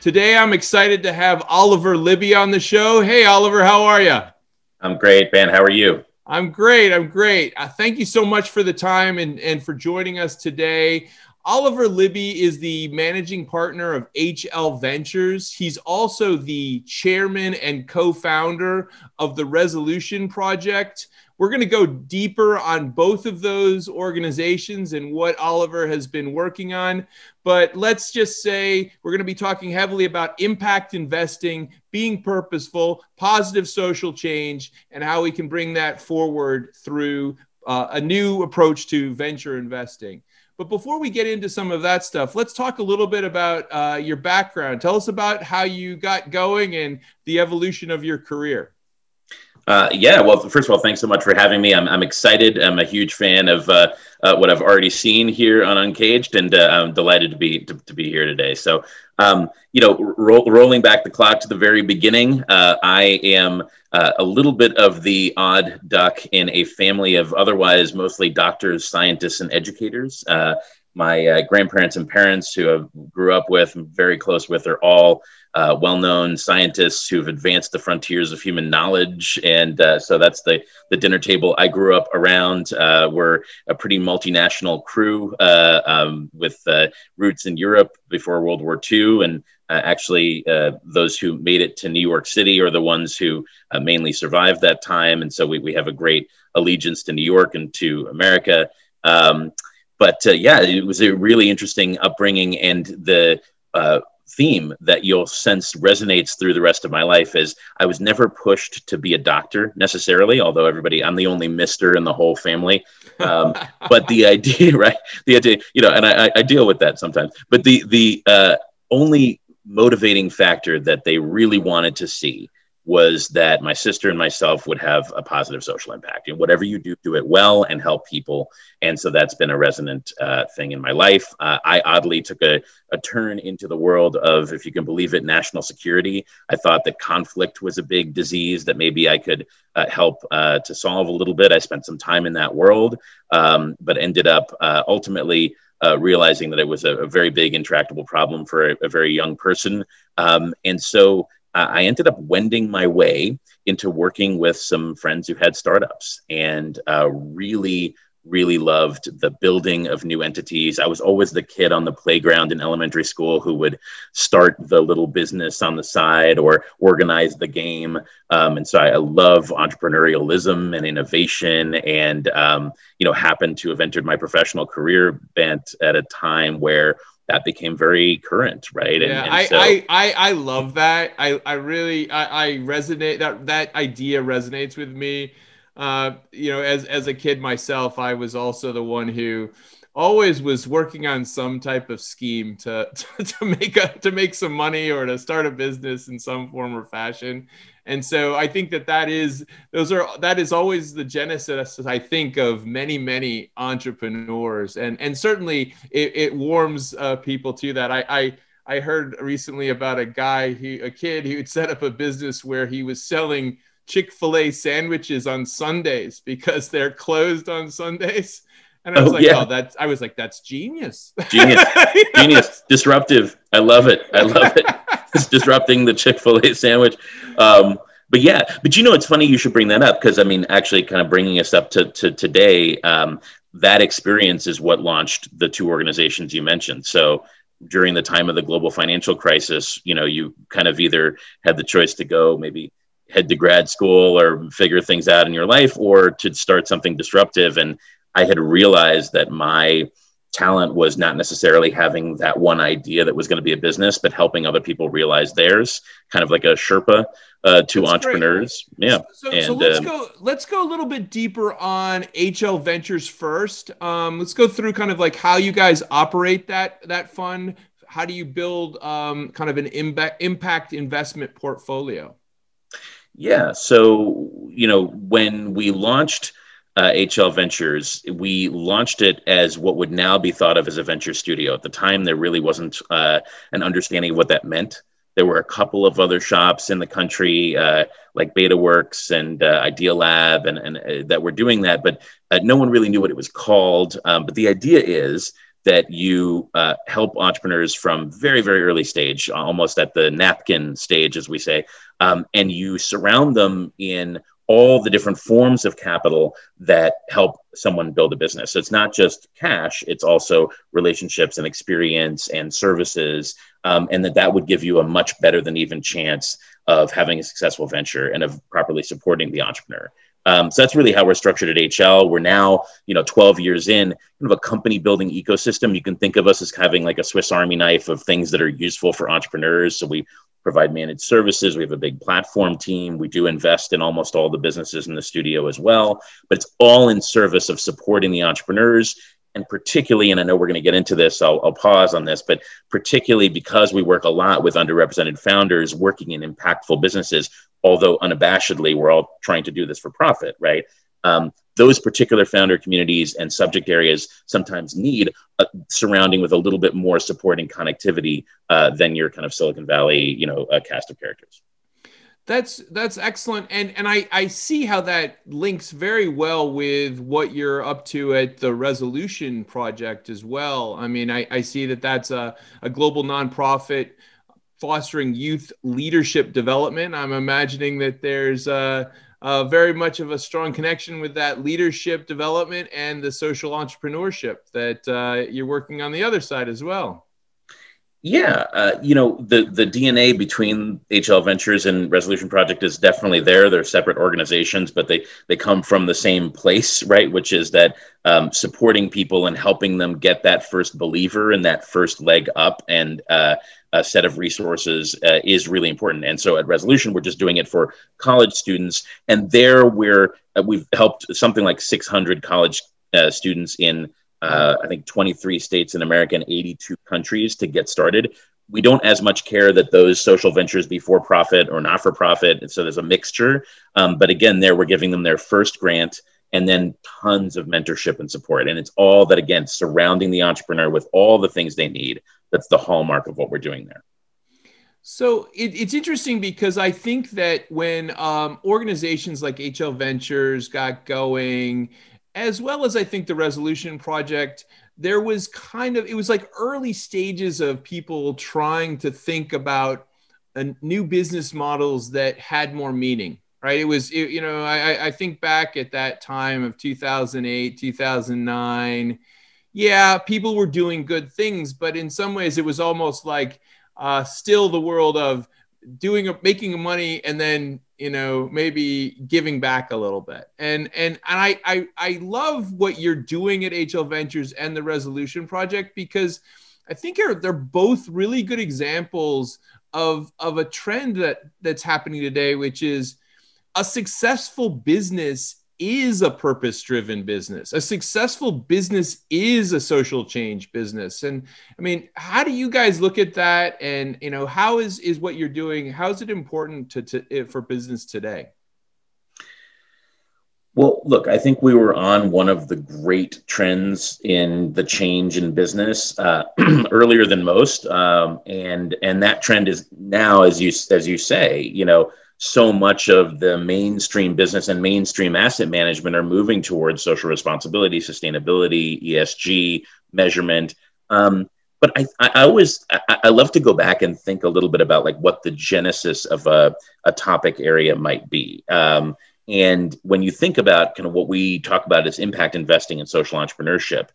Today, I'm excited to have Oliver Libby on the show. Hey, Oliver, how are you? I'm great, Ben. How are you? I'm great. I'm great. Uh, thank you so much for the time and, and for joining us today. Oliver Libby is the managing partner of HL Ventures. He's also the chairman and co founder of the Resolution Project. We're going to go deeper on both of those organizations and what Oliver has been working on. But let's just say we're going to be talking heavily about impact investing, being purposeful, positive social change, and how we can bring that forward through uh, a new approach to venture investing. But before we get into some of that stuff, let's talk a little bit about uh, your background. Tell us about how you got going and the evolution of your career. Uh, yeah, well, first of all, thanks so much for having me. I'm, I'm excited. I'm a huge fan of uh, uh, what I've already seen here on Uncaged, and uh, I'm delighted to be to, to, be here today. So, um, you know, ro- rolling back the clock to the very beginning, uh, I am uh, a little bit of the odd duck in a family of otherwise mostly doctors, scientists, and educators my grandparents and parents who I grew up with, and very close with, are all uh, well-known scientists who've advanced the frontiers of human knowledge, and uh, so that's the the dinner table I grew up around. Uh, we're a pretty multinational crew uh, um, with uh, roots in Europe before World War II, and actually those who made it to New York City are the ones who mainly survived that time, and so we we have a great allegiance to New York and to America. Um, but uh, yeah, it was a really interesting upbringing, and the uh, theme that you'll sense resonates through the rest of my life is I was never pushed to be a doctor necessarily, although everybody, I'm the only Mister in the whole family. Um, but the idea, right? The idea, you know, and I, I deal with that sometimes. But the the uh, only motivating factor that they really wanted to see was that my sister and myself would have a positive social impact. And whatever you do, do it well and help people. And so that's been a resonant uh, thing in my life. Uh, I oddly took a, a turn into the world of, if you can believe it, national security. I thought that conflict was a big disease that maybe I could uh, help uh, to solve a little bit. I spent some time in that world, um, but ended up uh, ultimately. Uh, realizing that it was a, a, very big intractable problem for a, a very young person. Um, and so uh, I ended up wending my way into working with some friends who had startups and uh, really, really loved the building of new entities. I was always the kid on the playground in elementary school who would start the little business on the side or organize the game. Um, and so I, love entrepreneurialism and innovation and, um, you know, happened to have entered my professional career bent at a time where that became very current, right? And, yeah, and so, I, I, I love that. I, I really I, I resonate that that idea resonates with me. Uh, you know, as as a kid myself, I was also the one who always was working on some type of scheme to, to, to make a to make some money or to start a business in some form or fashion. And so i think that that is those are that is always the genesis i think of many many entrepreneurs. And and certainly it, it warms uh, people to that. I i I heard recently about a guy, he, a kid who had set up a business where he was selling Chick fil A sandwiches on Sundays because they're closed on Sundays. And I was oh, like, yeah. oh, that's, I was like, that's genius. Genius. genius. Disruptive. I love it. I love it. it's disrupting the Chick fil A sandwich. Um, but yeah, but you know, it's funny you should bring that up because I mean, actually, kind of bringing us up to, to today, um, that experience is what launched the two organizations you mentioned. So during the time of the global financial crisis, you know, you kind of either had the choice to go maybe head to grad school or figure things out in your life or to start something disruptive. And I had realized that my talent was not necessarily having that one idea that was going to be a business, but helping other people realize theirs, kind of like a Sherpa uh, to That's entrepreneurs. Great. Yeah. So, and, so let's um, go. Let's go a little bit deeper on HL Ventures first. Um, let's go through kind of like how you guys operate that that fund. how do you build um, kind of an impact impact investment portfolio? Yeah, so you know when we launched uh, HL Ventures, we launched it as what would now be thought of as a venture studio. At the time, there really wasn't uh, an understanding of what that meant. There were a couple of other shops in the country, uh, like BetaWorks and uh, Idea Lab, and, and uh, that were doing that, but uh, no one really knew what it was called. Um, but the idea is that you uh, help entrepreneurs from very very early stage almost at the napkin stage as we say um, and you surround them in all the different forms of capital that help someone build a business so it's not just cash it's also relationships and experience and services um, and that that would give you a much better than even chance of having a successful venture and of properly supporting the entrepreneur um, so that's really how we're structured at HL. We're now, you know, 12 years in, kind of a company building ecosystem. You can think of us as having like a Swiss Army knife of things that are useful for entrepreneurs. So we provide managed services. We have a big platform team. We do invest in almost all the businesses in the studio as well, but it's all in service of supporting the entrepreneurs and particularly, and I know we're going to get into this, I'll, I'll, pause on this, but particularly because we work a lot with underrepresented founders working in impactful businesses, although unabashedly we're all trying to do this for profit, right? Um, those particular founder communities and subject areas sometimes need a surrounding with a little bit more supporting connectivity uh, than your kind of Silicon Valley, you know, cast of characters. That's that's excellent, and and I I see how that links very well with what you're up to at the Resolution Project as well. I mean, I, I see that that's a, a global nonprofit fostering youth leadership development. I'm imagining that there's a, a very much of a strong connection with that leadership development and the social entrepreneurship that uh, you're working on the other side as well. Yeah, uh, you know the the DNA between HL Ventures and Resolution Project is definitely there. They're separate organizations, but they they come from the same place, right? Which is that um, supporting people and helping them get that first believer and that first leg up and uh, a set of resources uh, is really important. And so at Resolution, we're just doing it for college students, and there we're uh, we've helped something like 600 college uh, students in uh, I think 23 states in America and 82 countries to get started. We don't as much care that those social ventures be for profit or not for profit. And So there's a mixture. Um, but again, there we're giving them their first grant and then tons of mentorship and support. And it's all that, again, surrounding the entrepreneur with all the things they need. That's the hallmark of what we're doing there. So it, it's interesting because I think that when um, organizations like HL Ventures got going, as well as I think the Resolution Project, there was kind of, it was like early stages of people trying to think about a, new business models that had more meaning, right? It was, it, you know, I, I think back at that time of 2008, 2009. Yeah, people were doing good things, but in some ways it was almost like uh, still the world of doing making money and then you know maybe giving back a little bit. And and, and I, I i love what you're doing at hl ventures and the resolution project because i think they're, they're both really good examples of of a trend that that's happening today which is a successful business is a purpose driven business. A successful business is a social change business. And I mean, how do you guys look at that? And, you know, how is, is what you're doing, how is it important to, to, eh, for business today? Well, look, I think we were on one of the great trends in the change in business uh, earlier than most, um, and and that trend is now, as you as you say, you know, so much of the mainstream business and mainstream asset management are moving towards social responsibility, sustainability, ESG measurement. Um, but I, I always I, I, love to go back and think a little bit about like what the genesis of a, a topic area might be. Um, and when you think about kind of what we talk about as impact investing and social entrepreneurship,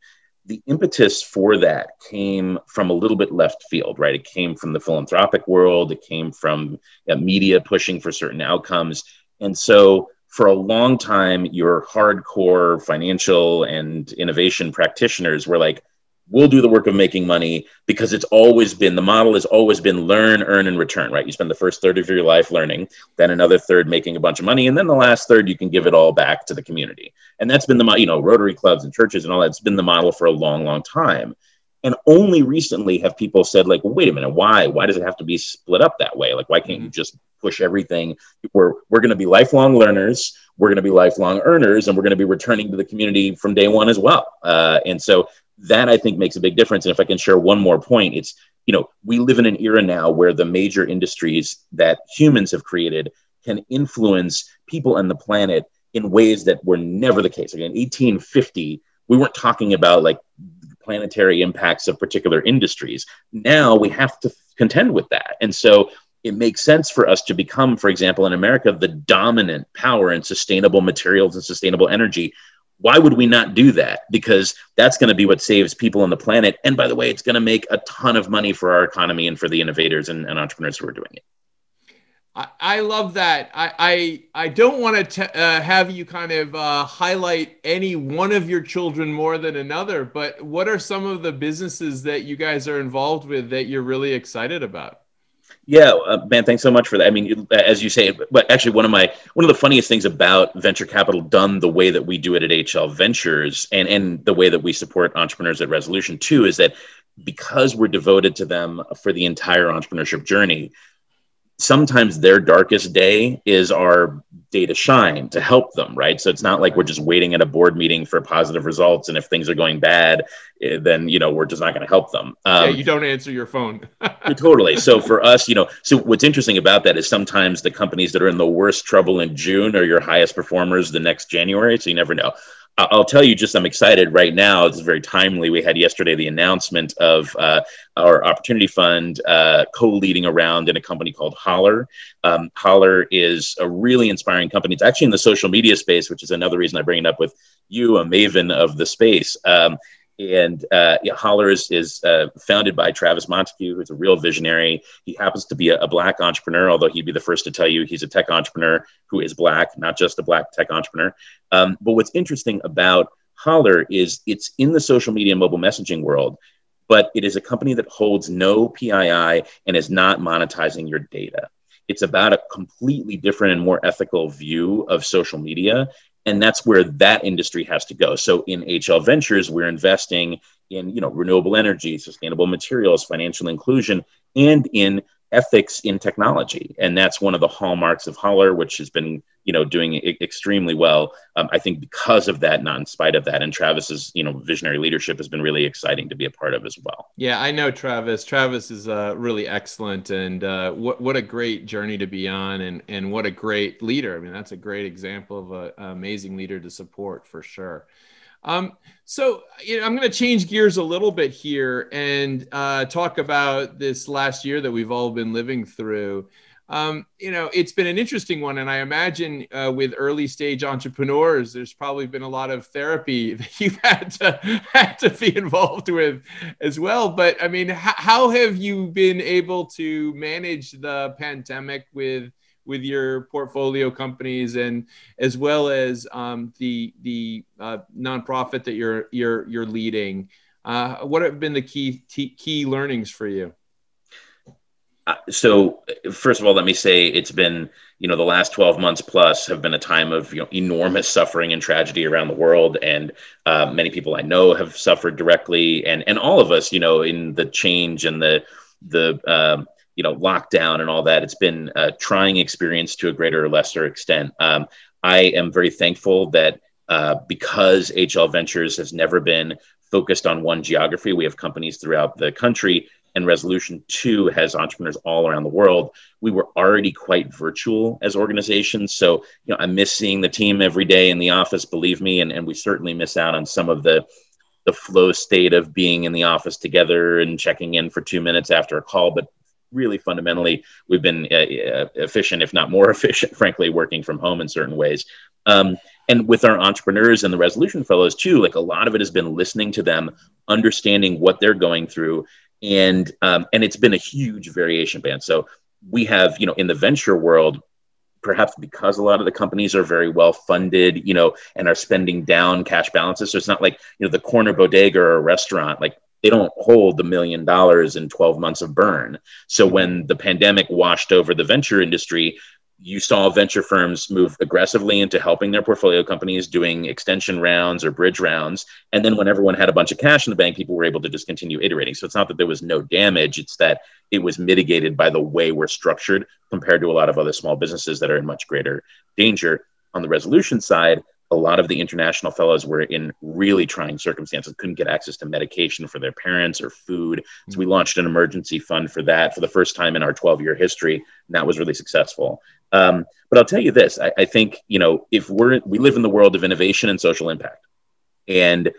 the impetus for that came from a little bit left field, right? It came from the philanthropic world, it came from media pushing for certain outcomes. And so, for a long time, your hardcore financial and innovation practitioners were like, we'll do the work of making money because it's always been the model has always been learn earn and return right you spend the first third of your life learning then another third making a bunch of money and then the last third you can give it all back to the community and that's been the you know rotary clubs and churches and all that's been the model for a long long time And only recently have people said, like, well, wait a minute, why? Why does it have to be split up that way? Like, why can't you mm-hmm. just push everything? We're, we're going to be lifelong learners, we're going to be lifelong earners, and we're going to be returning to the community from day one as well. Uh, and so that I think makes a big difference. And if I can share one more point, it's, you know, we live in an era now where the major industries that humans have created can influence people and the planet in ways that were never the case. Again, 1850, we weren't talking about like planetary impacts of particular industries. Now we have to contend with that. And so it makes sense for us to become, for example, in America, the dominant power in sustainable materials and sustainable energy. Why would we not do that? Because that's going to be what saves people on the planet. And by the way, it's going to make a ton of money for our economy and for the innovators and, and entrepreneurs who are doing it. I, love that. I, I, I don't want to uh, have you kind of uh, highlight any one of your children more than another, but what are some of the businesses that you guys are involved with that you're really excited about? Yeah, uh, man, thanks so much for that. I mean, as you say, but actually, one of my one of the funniest things about venture capital done the way that we do it at HL Ventures, and and the way that we support entrepreneurs at Resolution too, is that because we're devoted to them for the entire entrepreneurship journey, sometimes their darkest day is our day to shine to help them right? So it's not like we're just waiting at a board meeting for positive results and if things are going bad eh, then you know we're just not going to help them. Um, yeah you don't answer your phone. Totally. So for us you know so what's interesting about that is sometimes the companies that are in the worst trouble in june are your highest performers the next january so you never know I'll tell you just I'm excited right now. It's very timely. We had yesterday the announcement of uh, our Opportunity Fund uh, co-leading around in a company called Holler. Um, Holler is a really inspiring company. It's actually in the social media space, which is another reason I bring it up with you, a maven of the space. Um, and uh, Holler is, is uh, founded by Travis Montaque, who's a real visionary. He happens to be a, a, black entrepreneur, although he'd be the first to tell you he's a tech entrepreneur who is black, not just a black tech entrepreneur. Um, but what's interesting about Holler is it's in the social media mobile messaging world, but it is a company that holds no PII and is not monetizing your data. It's about a completely different and more ethical view of social media and that's where that industry has to go. So in hl ventures we're investing in you know renewable energy sustainable materials financial inclusion and in ethics in technology. And that's one of the hallmarks of holler which has been you know doing extremely well um, i think because of that not in spite of that. And travis's you know visionary leadership has been really exciting to be a part of as well. Yeah i know travis. Travis is uh, really excellent and uh, what, what a great journey to be on and, and what a great leader. I mean that's a great example of an amazing leader to support for sure um, so you know, I'm going to change gears a little bit here and uh, talk about this last year that we've all been living through. Um, you know, it's been an interesting one, and I imagine uh, with early stage entrepreneurs, there's probably been a lot of therapy that you've had to had to be involved with as well. But I mean, how have you been able to manage the pandemic with with your portfolio companies and as well as um, the the uh, nonprofit that you're you're you're leading. Uh, what have been the key t- key learnings for you? Uh, so first of all, let me say it's been you know the last 12 months plus have been a time of you know enormous suffering and tragedy around the world and uh, many people i know have suffered directly and and all of us you know in the change and the the um, you know lockdown and all that it's been a trying experience to a greater or lesser extent. Um, i am very thankful that uh, because hl ventures has never been focused on one geography we have companies throughout the country and resolution 2 has entrepreneurs all around the world. We were already quite virtual as organizations so you know i miss seeing the team every day in the office believe me and, and we certainly miss out on some of the the flow state of being in the office together and checking in for two minutes after a call but really fundamentally we've been uh, uh, efficient, if not more efficient, frankly, working from home in certain ways. Um, and with our entrepreneurs and the resolution fellows too, like a lot of it has been listening to them, understanding what they're going through, and um, and it's been a huge variation band. So we have, you know, in the venture world, perhaps because a lot of the companies are very well funded, you know, and are spending down cash balances. So it's not like, you know, the corner bodega or a restaurant, like they don't hold the million dollars in 12 months of burn. So mm-hmm. when the pandemic washed over the venture industry, you saw venture firms move aggressively into helping their portfolio companies doing extension rounds or bridge rounds. And then when everyone had a bunch of cash in the bank, people were able to just continue iterating. So it's not that there was no damage, it's that it was mitigated by the way we're structured compared to a lot of other small businesses that are in much greater danger. On the resolution side, a lot of the international fellows were in really trying circumstances, couldn't get access to medication for their parents or food. So we launched an emergency fund for that for the first time in our 12 year history. And that was really successful. Um, but I'll tell you this I, I think, you know, if we're, we live in the world of innovation and social impact. And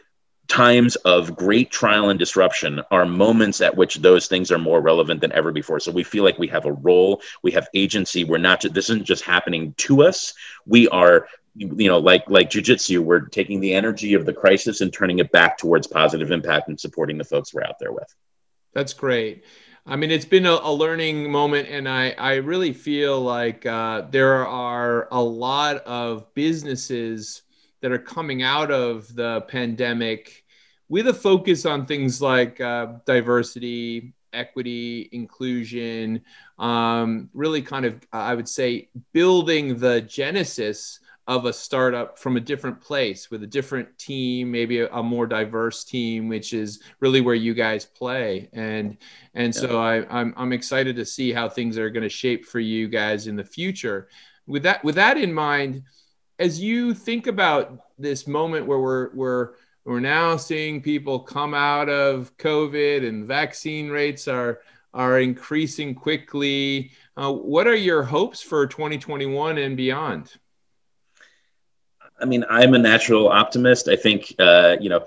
times of great trial and disruption are moments at which those things are more relevant than ever before. So we feel like we have a role, we have agency. We're not, this isn't just happening to us. We are you know, like like jujitsu, we're taking the energy of the crisis and turning it back towards positive impact and supporting the folks we're out there with. That's great. I mean, it's been a, a learning moment, and I I really feel like uh, there are a lot of businesses that are coming out of the pandemic with a focus on things like uh, diversity, equity, inclusion, um, really kind of, I would say, building the genesis of a startup from a different place with a different team, maybe a, a, more diverse team, which is really where you guys play. And and yeah. so I, I'm I'm excited to see how things are going to shape for you guys in the future. With that with that in mind, as you think about this moment where we're we're we're now seeing people come out of COVID and vaccine rates are are increasing quickly. Uh, what are your hopes for 2021 and beyond? I mean, I'm a natural optimist. I think, uh, you know,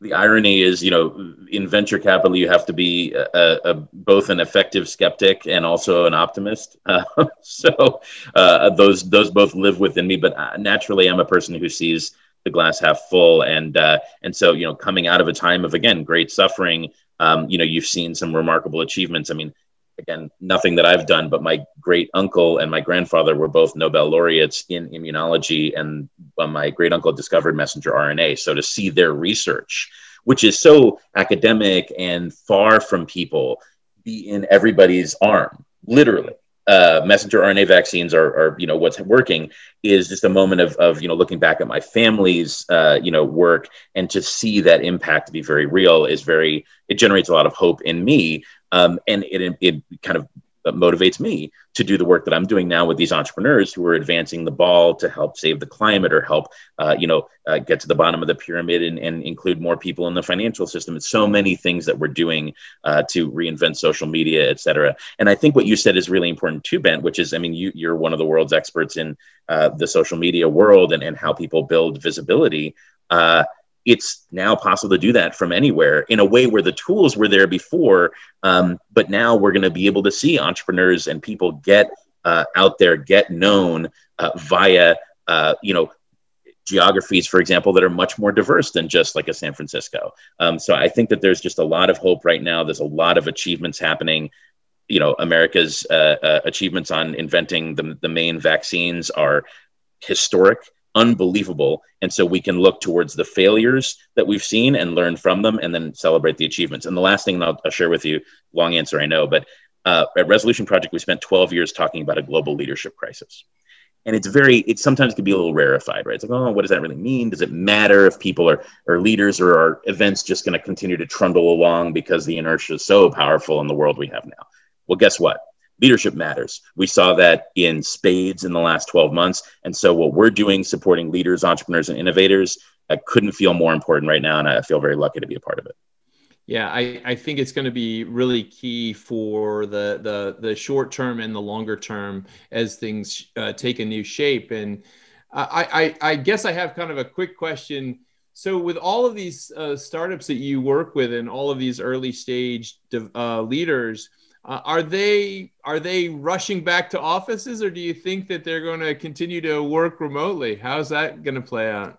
the irony is, you know, in venture capital, you have to be a, a, both an effective skeptic and also an optimist. Uh, so uh, those those both live within me. But uh, naturally, I'm a person who sees the glass half full, and uh, and so you know, coming out of a time of again great suffering, um, you know, you've seen some remarkable achievements. I mean, again, nothing that I've done, but my great uncle and my grandfather were both Nobel laureates in immunology, and uh, my great uncle discovered messenger RNA. So to see their research, which is so academic and far from people, be in everybody's arm, literally. Uh, messenger RNA vaccines are, are, you know, what's working is just a moment of, of you know, looking back at my family's, uh, you know, work and to see that impact be very real is very, it generates a lot of hope in me um, and it, it kind of motivates me to do the work that I'm doing now with these entrepreneurs who are advancing the ball to help save the climate or help, uh, you know, uh, get to the bottom of the pyramid and, and, include more people in the financial system. It's so many things that we're doing uh, to reinvent social media, et cetera. And I think what you said is really important too, Ben, which is, I mean, you, you're one of the world's experts in uh, the social media world and, and how people build visibility. It's now possible to do that from anywhere in a way where the tools were there before. Um, but now we're going to be able to see entrepreneurs and people get uh, out there, get known uh, via, uh, you know, geographies, for example, that are much more diverse than just like a San Francisco. Um, so I think that there's just a lot of hope right now. There's a lot of achievements happening. You know, America's uh, uh, achievements on inventing the, the main vaccines are historic unbelievable. And so we can look towards the failures that we've seen and learn from them and then celebrate the achievements. And the last thing I'll, I'll share with you, long answer, I know, but uh, at Resolution Project, we spent 12 years talking about a global leadership crisis. And it's very, it sometimes can be a little rarefied, right? It's like, oh, what does that really mean? Does it matter if people are, are leaders or are events just going to continue to trundle along because the inertia is so powerful in the world we have now? Well, guess what? Leadership matters. We saw that in spades in the last 12 months. And so, what we're doing, supporting leaders, entrepreneurs, and innovators, I couldn't feel more important right now. And I feel very lucky to be a part of it. Yeah, I, I think it's going to be really key for the, the, the short term and the longer term as things uh, take a new shape. And I, I, I guess I have kind of a quick question. So, with all of these uh, startups that you work with and all of these early stage uh, leaders, uh, are they are they rushing back to offices, or do you think that they're going to continue to work remotely? How's that going to play out?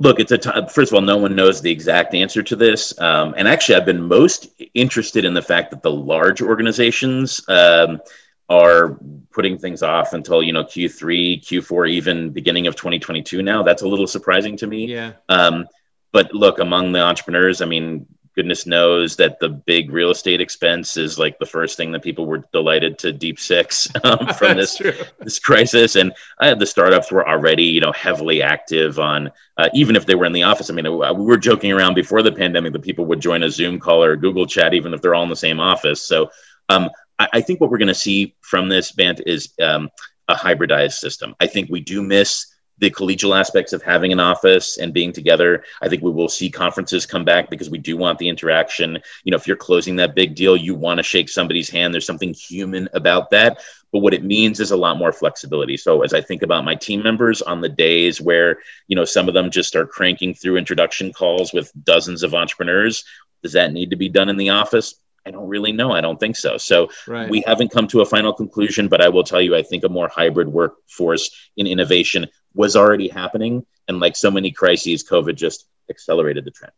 Look, it's a t- first of all, no one knows the exact answer to this, um, and actually, I've been most interested in the fact that the large organizations um, are putting things off until you know Q3, Q4, even beginning of 2022. Now, that's a little surprising to me. Yeah. Um, but look, among the entrepreneurs, I mean, goodness knows that the big real estate expense is like the first thing that people were delighted to deep six um, from this true. this crisis. And uh, the startups were already, you know, heavily active on uh, even if they were in the office. I mean, uh, we were joking around before the pandemic that people would join a Zoom call or a Google chat even if they're all in the same office. So um, I, I, think what we're going to see from this Bant is um, a hybridized system. I think we do miss the collegial aspects of having an office and being together. I think we will see conferences come back because we do want the interaction. You know, if you're closing that big deal, you want to shake somebody's hand. There's something human about that. But what it means is a lot more flexibility. So as I think about my team members on the days where, you know, some of them just are cranking through introduction calls with dozens of entrepreneurs, does that need to be done in the office? I don't really know. I don't think so. So right. we haven't come to a final conclusion, but I will tell you, I think a more hybrid workforce in innovation was already happening. And like so many crises, COVID just accelerated the trend.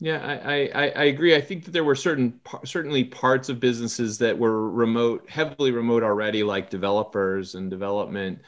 Yeah, I, I, I agree. I think that there were certain certainly parts of businesses that were remote, heavily remote already, like developers and development.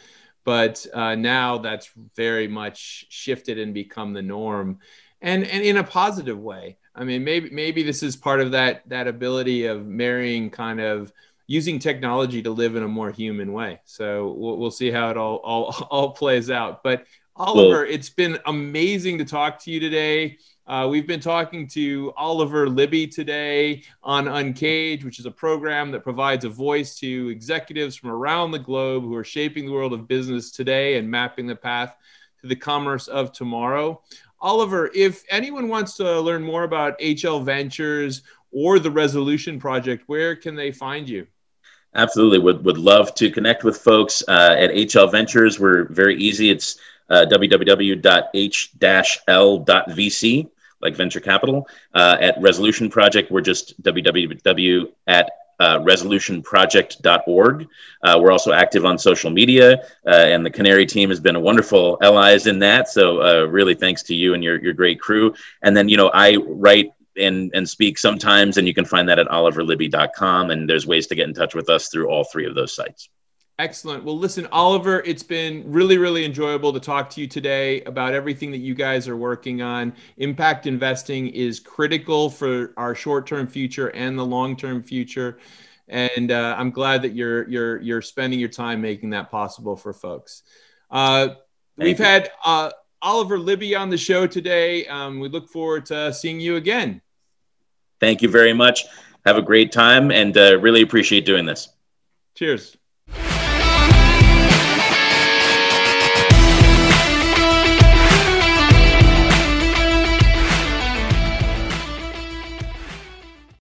But uh, now that's very much shifted and become the norm, and and in a positive way. I mean, maybe maybe this is part of that that ability of marrying kind of using technology to live in a more human way. So we'll, we'll see how it all, all, all plays out. But Oliver, it's been amazing to talk to you today. Uh, we've been talking to Oliver Libby today on Uncaged, which is a program that provides a voice to executives from around the globe who are shaping the world of business today and mapping the path to the commerce of tomorrow. Oliver, if anyone wants to learn more about HL Ventures or the Resolution Project, where can they find you? Absolutely. Would, would love to connect with folks uh, at HL Ventures. We're very easy. It's uh, www.h-l.vc, like venture capital. Uh, at Resolution Project, we're just www at uh, resolutionproject.org. Uh, we're also active on social media, uh, and the Canary team has been a wonderful allies in that. So, uh, really, thanks to you and your, your great crew. And then, you know, I write and and speak sometimes and you can find that at oliverlibby.com and there's ways to get in touch with us through all three of those sites excellent well listen oliver it's been really really enjoyable to talk to you today about everything that you guys are working on impact investing is critical for our short-term future and the long-term future and uh, i'm glad that you're you're you're spending your time making that possible for folks uh, we've you. had uh, Oliver Libby on the show today. Um, we look forward to seeing you again. Thank you very much. Have a great time and uh, really appreciate doing this. Cheers.